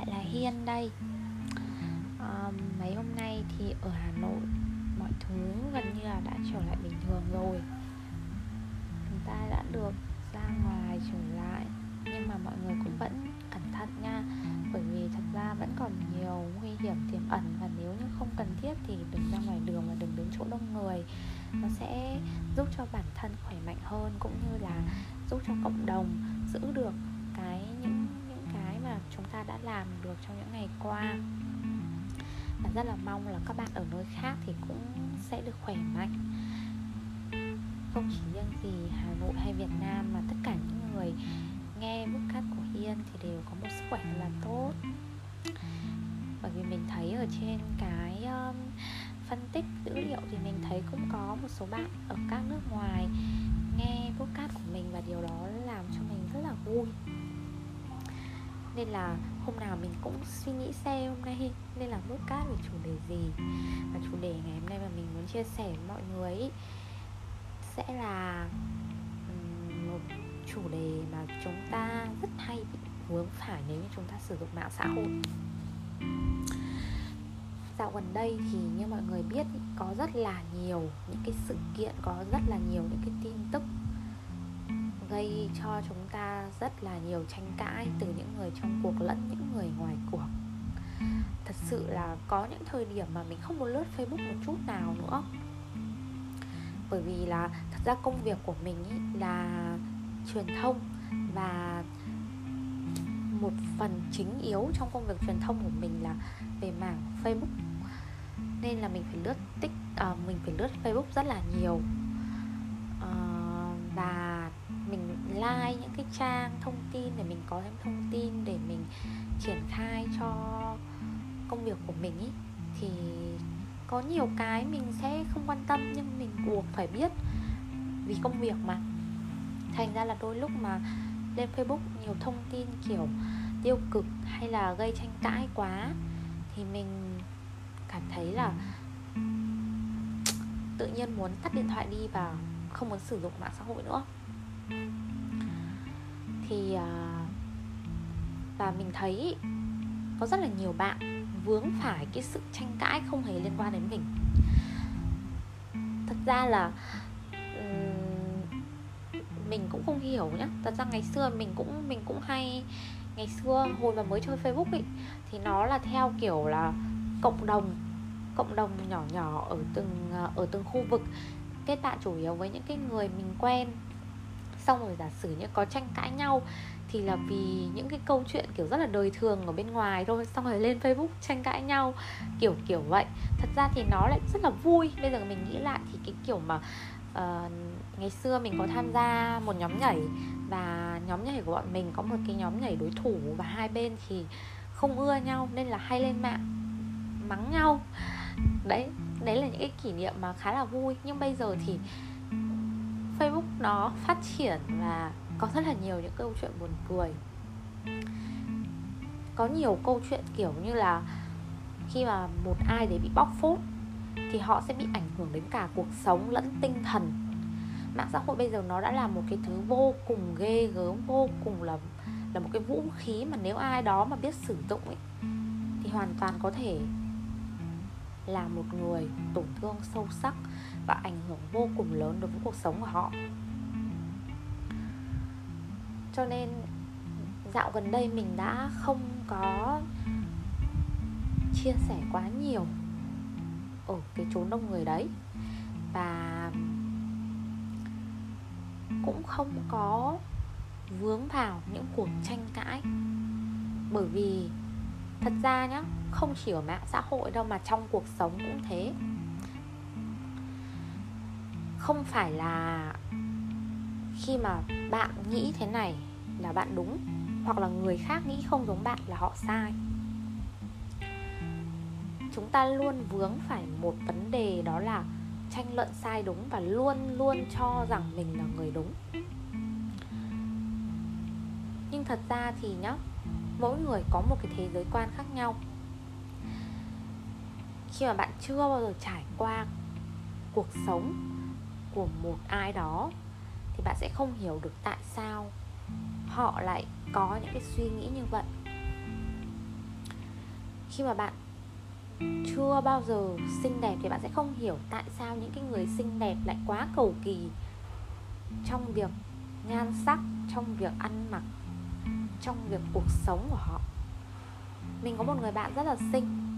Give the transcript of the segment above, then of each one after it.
lại là Hiên đây. À, Mấy hôm nay thì ở Hà Nội mọi thứ gần như là đã trở lại bình thường rồi. Chúng ta đã được ra ngoài trở lại Nhưng mà mọi người cũng vẫn cẩn thận nha. Bởi vì thật ra vẫn còn nhiều nguy hiểm tiềm ẩn Và nếu như không cần thiết thì đừng ra ngoài đường và đừng đến chỗ đông người. Nó sẽ giúp cho bản thân khỏe mạnh hơn Cũng như là giúp cho cộng đồng giữ được chúng ta đã làm được trong những ngày qua. Và rất là mong là các bạn ở nơi khác thì cũng sẽ được khỏe mạnh. Không chỉ riêng gì Hà Nội hay Việt Nam mà tất cả những người nghe podcast của Hiên thì đều có một sức khỏe rất là tốt. Bởi vì mình thấy ở trên cái um, phân tích dữ liệu thì mình thấy cũng có một số bạn ở các nước ngoài nghe podcast của mình và điều đó làm cho mình rất là vui nên là hôm nào mình cũng suy nghĩ xem hôm nay nên là podcast về chủ đề gì. Và chủ đề ngày hôm nay mà mình muốn chia sẻ với mọi người ý, sẽ là một chủ đề mà chúng ta rất hay bị vướng phải nếu như chúng ta sử dụng mạng xã hội. Dạo gần đây thì như mọi người biết có rất là nhiều những cái sự kiện có rất là nhiều những cái tin tức gây cho chúng ta rất là nhiều tranh cãi từ những người trong cuộc lẫn những người ngoài cuộc. Thật sự là có những thời điểm mà mình không muốn lướt facebook một chút nào nữa. Bởi vì là thật ra công việc của mình ý là truyền thông và một phần chính yếu trong công việc truyền thông của mình là về mảng facebook. Nên là mình phải lướt tích uh, à, mình phải lướt facebook rất là nhiều. Uh, và like những cái trang thông tin để mình có thêm thông tin để mình triển khai cho công việc của mình ý, thì có nhiều cái mình sẽ không quan tâm nhưng mình buộc phải biết vì công việc mà. Thành ra là đôi lúc mà lên facebook nhiều thông tin kiểu tiêu cực hay là gây tranh cãi quá thì mình cảm thấy là tự nhiên muốn tắt điện thoại đi và không muốn sử dụng mạng xã hội nữa thì à, và mình thấy có rất là nhiều bạn vướng phải cái sự tranh cãi không hề liên quan đến mình. Thật ra là mình cũng không hiểu nhá. Thật ra ngày xưa mình cũng mình cũng hay, ngày xưa hồi mà mới chơi facebook ấy, thì nó là theo kiểu là cộng đồng cộng đồng nhỏ nhỏ ở từng à, ở từng khu vực. Kết bạn chủ yếu với những cái người mình quen xong rồi giả sử như có tranh cãi nhau thì là vì những cái câu chuyện kiểu rất là đời thường ở bên ngoài thôi. Xong rồi lên facebook tranh cãi nhau kiểu kiểu vậy. Thật ra thì nó lại rất là vui. Bây giờ mình nghĩ lại thì cái kiểu mà uh, ngày xưa mình có tham gia một nhóm nhảy và nhóm nhảy của bọn mình có một cái nhóm nhảy đối thủ và hai bên thì không ưa nhau nên là hay lên mạng mắng nhau. Đấy đấy là những cái kỷ niệm mà khá là vui. Nhưng bây giờ thì Facebook nó phát triển và có rất là nhiều những câu chuyện buồn cười. Có nhiều câu chuyện kiểu như là khi mà một ai đấy bị bóc phốt thì họ sẽ bị ảnh hưởng đến cả cuộc sống lẫn tinh thần. Mạng xã hội bây giờ nó đã là một cái thứ vô cùng ghê gớm, vô cùng là là một cái vũ khí mà nếu ai đó mà biết sử dụng ấy, thì hoàn toàn có thể là một người tổn thương sâu sắc và ảnh hưởng vô cùng lớn đối với cuộc sống của họ. Cho nên, dạo gần đây mình đã không có chia sẻ quá nhiều ở cái chốn đông người đấy. Và cũng không có vướng vào những cuộc tranh cãi. Bởi vì, thật ra nhá không chỉ ở mạng xã hội đâu mà trong cuộc sống cũng thế. Không phải là khi mà bạn nghĩ thế này là bạn đúng, hoặc là người khác nghĩ không giống bạn là họ sai. Chúng ta luôn vướng phải một vấn đề đó là tranh luận sai đúng và luôn luôn cho rằng mình là người đúng. Nhưng thật ra thì nhá, mỗi người có một cái thế giới quan khác nhau khi mà bạn chưa bao giờ trải qua cuộc sống của một ai đó, thì bạn sẽ không hiểu được tại sao họ lại có những cái suy nghĩ như vậy. Khi mà bạn chưa bao giờ xinh đẹp thì bạn sẽ không hiểu tại sao những cái người xinh đẹp lại quá cầu kỳ trong việc nhan sắc, trong việc ăn mặc, trong việc cuộc sống của họ. Mình có một người bạn rất là xinh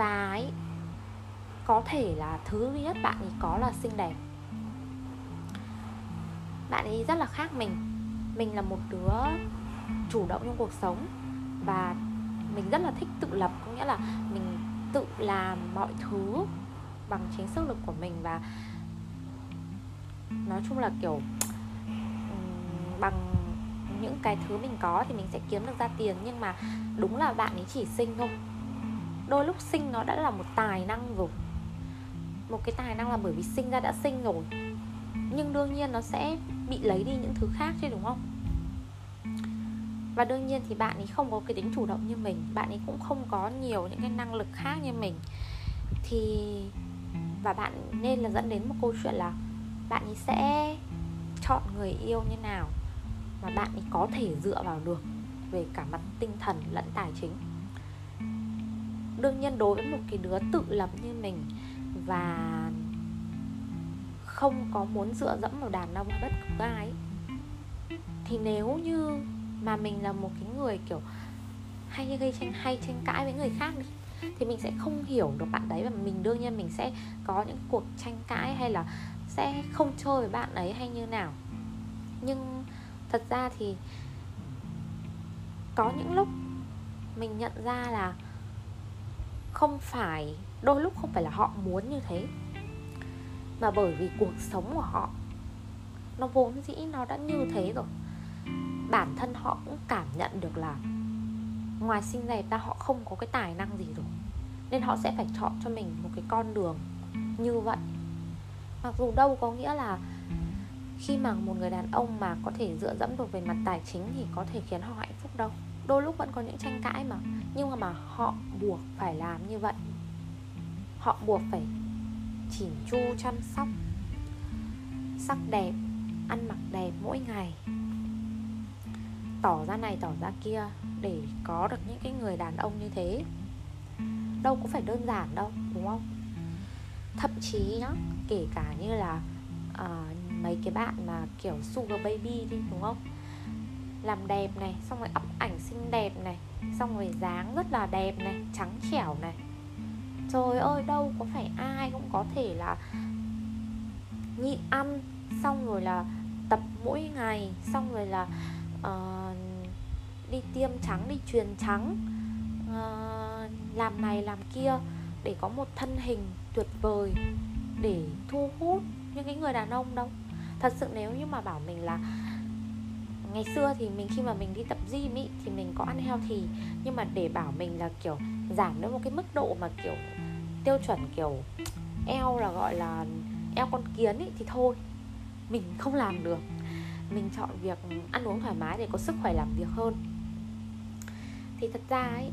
và ấy. Có thể là thứ duy nhất bạn ấy có là xinh đẹp. Bạn ấy rất là khác mình. Mình là một đứa chủ động trong cuộc sống và mình rất là thích tự lập, có nghĩa là mình tự làm mọi thứ bằng chính sức lực của mình và nói chung là kiểu bằng những cái thứ mình có thì mình sẽ kiếm được ra tiền. Nhưng mà đúng là bạn ấy chỉ sinh thôi đôi lúc sinh nó đã là một tài năng rồi. Một cái tài năng là bởi vì sinh ra đã sinh rồi. Nhưng đương nhiên nó sẽ bị lấy đi những thứ khác chứ, đúng không? Và đương nhiên thì bạn ấy không có cái tính chủ động như mình. Bạn ấy cũng không có nhiều những cái năng lực khác như mình. Thì, và bạn nên là dẫn đến một câu chuyện là bạn ấy sẽ chọn người yêu như nào mà bạn ấy có thể dựa vào được về cả mặt tinh thần lẫn tài chính đương nhiên đối với một cái đứa tự lập như mình và không có muốn dựa dẫm vào đàn ông bất cứ ai thì nếu như mà mình là một cái người kiểu hay gây tranh, hay tranh cãi với người khác đi, thì mình sẽ không hiểu được bạn đấy và mình đương nhiên mình sẽ có những cuộc tranh cãi hay là sẽ không chơi với bạn ấy hay như nào. Nhưng thật ra thì có những lúc mình nhận ra là không phải, đôi lúc không phải là họ muốn như thế. Mà bởi vì cuộc sống của họ, nó vốn dĩ nó đã như thế rồi. Bản thân họ cũng cảm nhận được là ngoài xinh đẹp ra họ không có cái tài năng gì rồi. Nên họ sẽ phải chọn cho mình một cái con đường như vậy. Mặc dù đâu có nghĩa là khi mà một người đàn ông mà có thể dựa dẫm được về mặt tài chính thì có thể khiến họ hạnh phúc đâu đôi lúc vẫn có những tranh cãi mà. Nhưng mà, mà họ buộc phải làm như vậy. Họ buộc phải chỉn chu chăm sóc sắc đẹp ăn mặc đẹp mỗi ngày. Tỏ ra này tỏ ra kia để có được những cái người đàn ông như thế. Đâu có phải đơn giản đâu đúng không? Thậm chí nhá kể cả như là uh, mấy cái bạn mà kiểu sugar baby đi đúng không? Làm đẹp này xong rồi ấp ảnh xinh đẹp này xong rồi dáng rất là đẹp này trắng trẻo này. Trời ơi đâu có phải ai cũng có thể là nhịn ăn xong rồi là tập mỗi ngày xong rồi là uh, đi tiêm trắng đi truyền trắng uh, làm này làm kia để có một thân hình tuyệt vời để thu hút những cái người đàn ông đâu. Thật sự nếu như mà bảo mình là ngày xưa thì mình khi mà mình đi tập gym ý, thì mình có ăn heo thì nhưng mà để bảo mình là, kiểu, giảm đến một cái mức độ mà, kiểu, tiêu chuẩn, kiểu, eo là gọi là eo con kiến ý, thì thôi, mình không làm được. Mình chọn việc ăn uống thoải mái để có sức khỏe làm việc hơn. Thì thật ra ấy,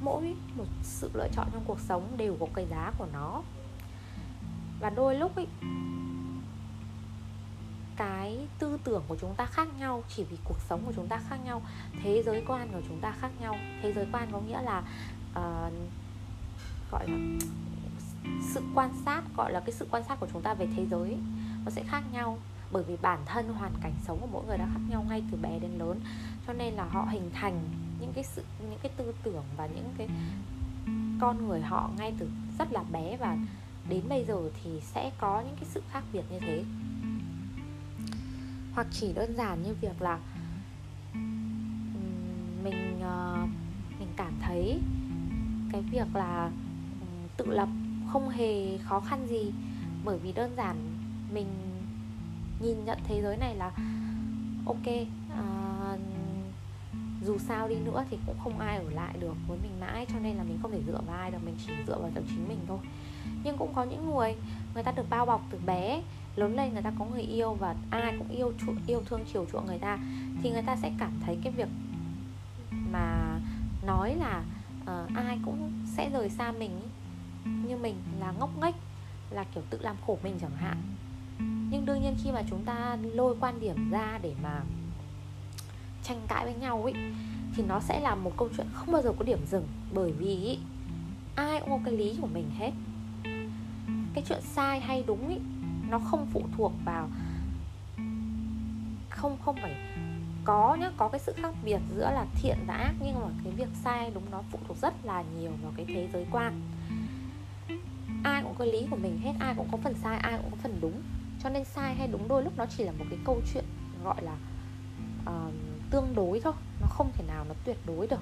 mỗi một sự lựa chọn trong cuộc sống đều có cái giá của nó. Và đôi lúc ấy cái tư tưởng của chúng ta khác nhau chỉ vì cuộc sống của chúng ta khác nhau. Thế giới quan của chúng ta khác nhau. Thế giới quan có nghĩa là uh, gọi là sự quan sát gọi là cái sự quan sát của chúng ta về thế giới nó sẽ khác nhau. Bởi vì bản thân hoàn cảnh sống của mỗi người đã khác nhau ngay từ bé đến lớn. Cho nên là họ hình thành những cái sự những cái tư tưởng và những cái con người họ ngay từ rất là bé. Và đến bây giờ thì sẽ có những cái sự khác biệt như thế hoặc chỉ đơn giản như việc là mình ờ, mình cảm thấy cái việc là tự lập không hề khó khăn gì. Bởi vì đơn giản mình nhìn nhận thế giới này là ok à, dù sao đi nữa thì cũng không ai ở lại được với mình mãi cho nên là mình không thể dựa vào ai được mình chỉ dựa vào chính mình thôi. Nhưng cũng có những người người ta được bao bọc từ bé lớn lên người ta có người yêu và ai cũng yêu yêu thương chiều chuộng người ta thì người ta sẽ cảm thấy cái việc mà nói là uh, ai cũng sẽ rời xa mình như mình là ngốc nghếch là kiểu tự làm khổ mình chẳng hạn. Nhưng đương nhiên khi mà chúng ta lôi quan điểm ra để mà tranh cãi với nhau ấy thì nó sẽ là một câu chuyện không bao giờ có điểm dừng. Bởi vì ai cũng có cái lý của mình hết. Cái chuyện sai hay đúng ý, nó không phụ thuộc vào không không phải có nhá có cái sự khác biệt giữa là thiện và ác nhưng mà cái việc sai đúng nó phụ thuộc rất là nhiều vào cái thế giới quan. Ai cũng có lý của mình hết ai cũng có phần sai ai cũng có phần đúng. Cho nên sai hay đúng đôi lúc nó chỉ là một cái câu chuyện gọi là uh, tương đối thôi nó không thể nào nó tuyệt đối được.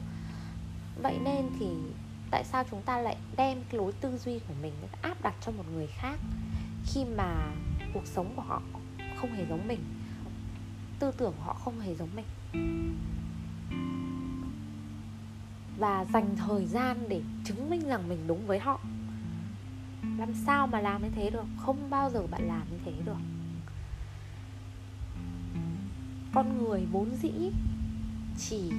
Vậy nên thì tại sao chúng ta lại đem cái lối tư duy của mình áp đặt cho một người khác? Khi mà cuộc sống của họ không hề giống mình, tư tưởng của họ không hề giống mình. Và dành thời gian để chứng minh rằng mình đúng với họ. Làm sao mà làm như thế được? Không bao giờ bạn làm như thế được. Con người vốn dĩ chỉ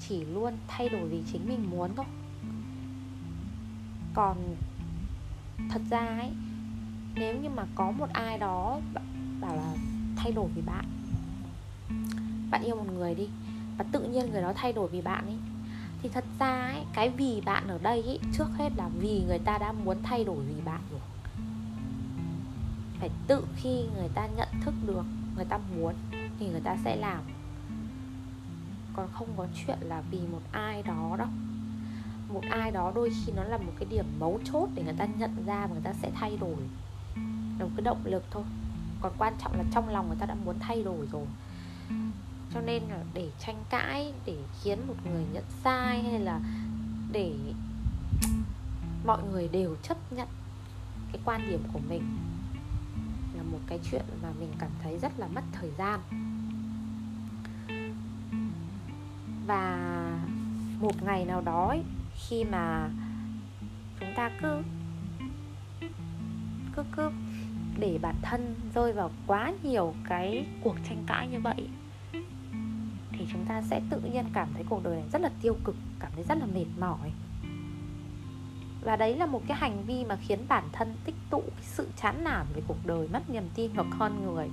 chỉ luôn thay đổi vì chính mình muốn thôi. Còn thật ra ấy nếu như mà có một ai đó bảo là thay đổi vì bạn bạn yêu một người đi và tự nhiên người đó thay đổi vì bạn ấy thì thật ra ấy, cái vì bạn ở đây ấy, trước hết là vì người ta đã muốn thay đổi vì bạn rồi. Phải tự khi người ta nhận thức được người ta muốn thì người ta sẽ làm. Còn không có chuyện là vì một ai đó đâu một ai đó đôi khi nó là một cái điểm mấu chốt để người ta nhận ra và người ta sẽ thay đổi. Là một cái động lực thôi. Còn quan trọng là trong lòng người ta đã muốn thay đổi rồi. Cho nên là để tranh cãi để khiến một người nhận sai hay là để mọi người đều chấp nhận cái quan điểm của mình là một cái chuyện mà mình cảm thấy rất là mất thời gian. Và một ngày nào đó ấy, khi mà chúng ta cứ cứ cứ để bản thân rơi vào quá nhiều cái cuộc tranh cãi như vậy, thì chúng ta sẽ tự nhiên cảm thấy cuộc đời này rất là tiêu cực, cảm thấy rất là mệt mỏi. Và đấy là một cái hành vi mà khiến bản thân tích tụ cái sự chán nản về cuộc đời, mất niềm tin vào con người.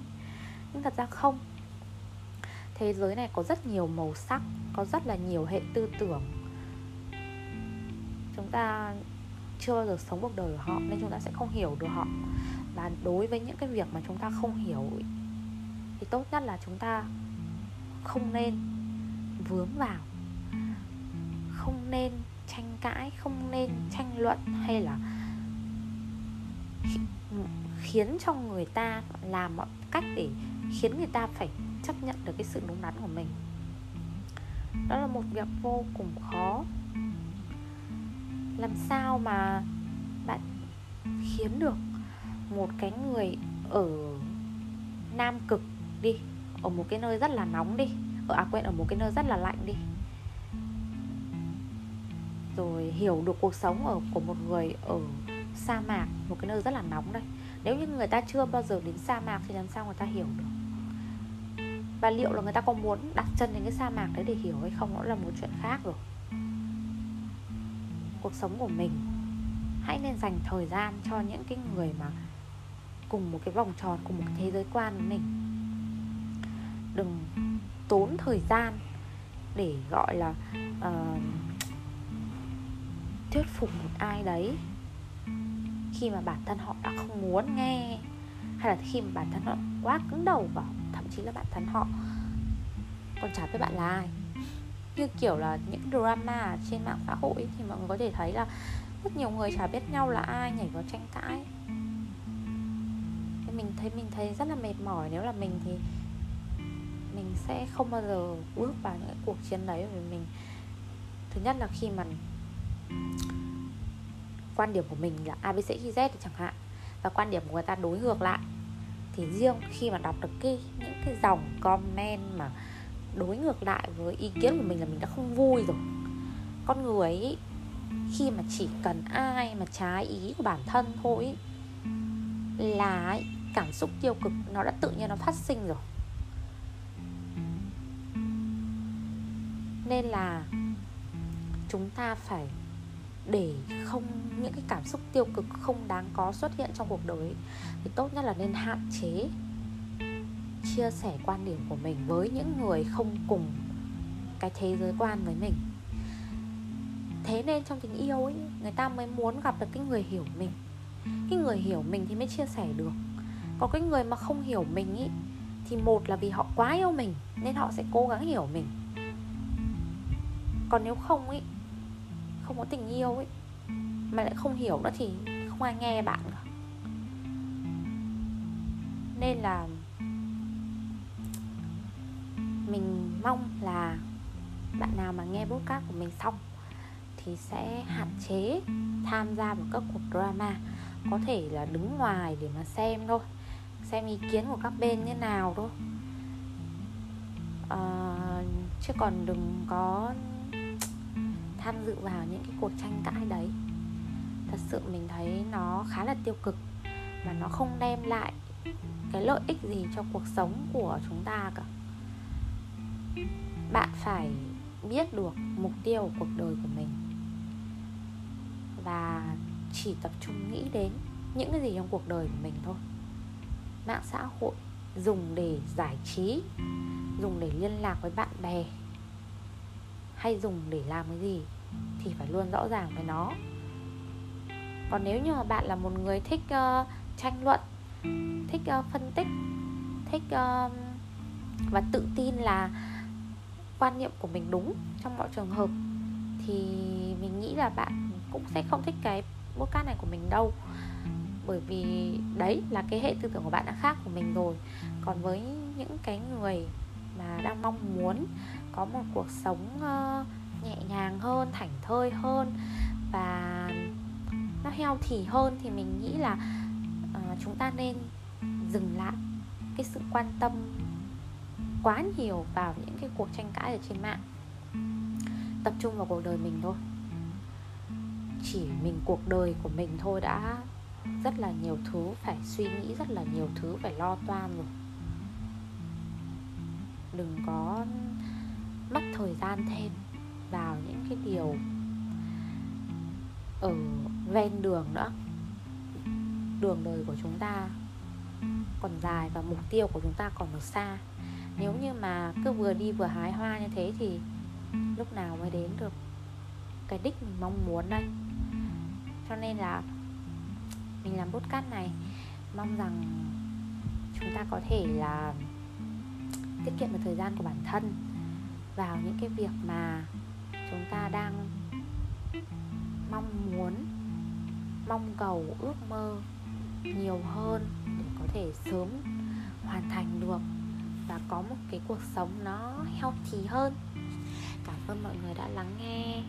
Nhưng thật ra không. Thế giới này có rất nhiều màu sắc, có rất là nhiều hệ tư tưởng chúng ta chưa bao giờ sống cuộc đời của họ, nên chúng ta sẽ không hiểu được họ. Và đối với những cái việc mà chúng ta không hiểu thì tốt nhất là chúng ta không nên vướng vào, không nên tranh cãi, không nên tranh luận hay là khiến cho người ta làm mọi cách để khiến người ta phải chấp nhận được cái sự đúng đắn của mình. Đó là một việc vô cùng khó làm sao mà bạn khiến được một cái người ở nam cực đi, ở một cái nơi rất là nóng đi, ở à quên, ở một cái nơi rất là lạnh đi. Rồi hiểu được cuộc sống ở, của một người ở sa mạc, một cái nơi rất là nóng đây. Nếu như người ta chưa bao giờ đến sa mạc thì làm sao người ta hiểu được? Và liệu là người ta có muốn đặt chân đến cái sa mạc đấy để hiểu hay không? Đó là một chuyện khác rồi cuộc sống của mình. Hãy nên dành thời gian cho những cái người mà cùng một cái vòng tròn cùng một cái thế giới quan với mình. Đừng tốn thời gian để gọi là uh, thuyết phục một ai đấy khi mà bản thân họ đã không muốn nghe hay là khi mà bản thân họ quá cứng đầu và thậm chí là bản thân họ còn chả biết bạn là ai như kiểu là những drama trên mạng xã hội thì mọi người có thể thấy là rất nhiều người chả biết nhau là ai, nhảy vào tranh cãi. Mình thấy mình thấy rất là mệt mỏi. Nếu là mình thì mình sẽ không bao giờ bước vào những cái cuộc chiến đấy vì mình, thứ nhất là khi mà quan điểm của mình là abc z chẳng hạn, và quan điểm của người ta đối ngược lại, thì riêng khi mà đọc được cái, những cái dòng comment mà đối ngược lại với ý kiến của mình là mình đã không vui rồi. Con người ấy, khi mà chỉ cần ai mà trái ý của bản thân thôi ấy, là ấy, cảm xúc tiêu cực nó đã tự nhiên nó phát sinh rồi. Nên là chúng ta phải để không những cái cảm xúc tiêu cực không đáng có xuất hiện trong cuộc đời thì tốt nhất là nên hạn chế chia sẻ quan điểm của mình với những người không cùng cái thế giới quan với mình. Thế nên trong tình yêu ấy, người ta mới muốn gặp được cái người hiểu mình. Cái người hiểu mình thì mới chia sẻ được. Còn cái người mà không hiểu mình ý, thì một là vì họ quá yêu mình, nên họ sẽ cố gắng hiểu mình. Còn nếu không ý, không có tình yêu ấy mà lại không hiểu nữa thì không ai nghe bạn cả. Nên là mình mong là bạn nào mà nghe podcast của mình xong thì sẽ hạn chế tham gia vào các cuộc drama. Có thể là đứng ngoài để mà xem thôi xem ý kiến của các bên như nào thôi. À, chứ còn đừng có tham dự vào những cái cuộc tranh cãi đấy. Thật sự mình thấy nó khá là tiêu cực mà nó không đem lại cái lợi ích gì cho cuộc sống của chúng ta cả bạn phải biết được mục tiêu của cuộc đời của mình. Và chỉ tập trung nghĩ đến những cái gì trong cuộc đời của mình thôi. Mạng xã hội dùng để giải trí dùng để liên lạc với bạn bè hay dùng để làm cái gì thì phải luôn rõ ràng với nó. Còn nếu như mà bạn là một người thích uh, tranh luận thích uh, phân tích thích uh, và tự tin là quan niệm của mình đúng trong mọi trường hợp, thì mình nghĩ là bạn cũng sẽ không thích cái podcast này của mình đâu. Bởi vì đấy là cái hệ tư tưởng của bạn đã khác của mình rồi. Còn với những cái người mà đang mong muốn có một cuộc sống ờ, nhẹ nhàng hơn, thảnh thơi hơn và nó heo thì hơn, thì mình nghĩ là ờ, chúng ta nên dừng lại cái sự quan tâm quá nhiều vào những cái cuộc tranh cãi ở trên mạng. Tập trung vào cuộc đời mình thôi. Chỉ mình, cuộc đời của mình thôi đã rất là nhiều thứ phải suy nghĩ, rất là nhiều thứ phải lo toan rồi. Đừng có mất thời gian thêm vào những cái điều ở ven đường nữa. Đường đời của chúng ta còn dài và mục tiêu của chúng ta còn ở xa nếu như mà cứ vừa đi vừa hái hoa như thế thì lúc nào mới đến được cái đích mình mong muốn đây? Cho nên là mình làm bút cắt này, mong rằng chúng ta có thể là tiết kiệm được thời gian của bản thân vào những cái việc mà chúng ta đang mong muốn, mong cầu, ước mơ nhiều hơn để có thể sớm hoàn thành được và có một cái cuộc sống nó healthy hơn. Cảm ơn mọi người đã lắng nghe.